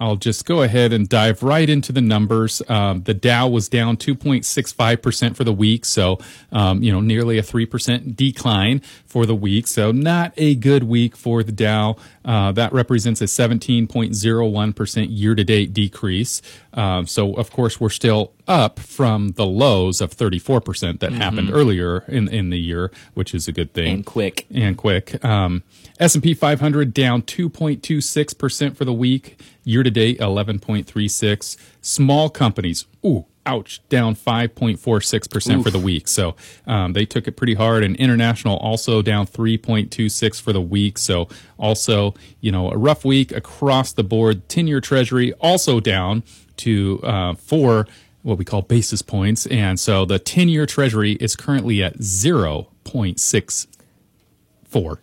I'll just go ahead and dive right into the numbers. Um, the Dow was down 2.65% for the week, so um, you know nearly a 3% decline for the week. So not a good week for the Dow. Uh, that represents a 17.01% year-to-date decrease. Um, so of course we're still up from the lows of 34% that happened earlier in in the year, which is a good thing And quick. and quick. Um, S&P 500 down 2.26% for the week. Year to date, 11.36. Small companies, ooh, ouch, down 5.46% for the week. So um, they took it pretty hard. And international also down 3.26 for the week. So also, you know, a rough week across the board. 10-year treasury also down to uh, four what we call basis points. And so the 10-year treasury is currently at 0.6 four.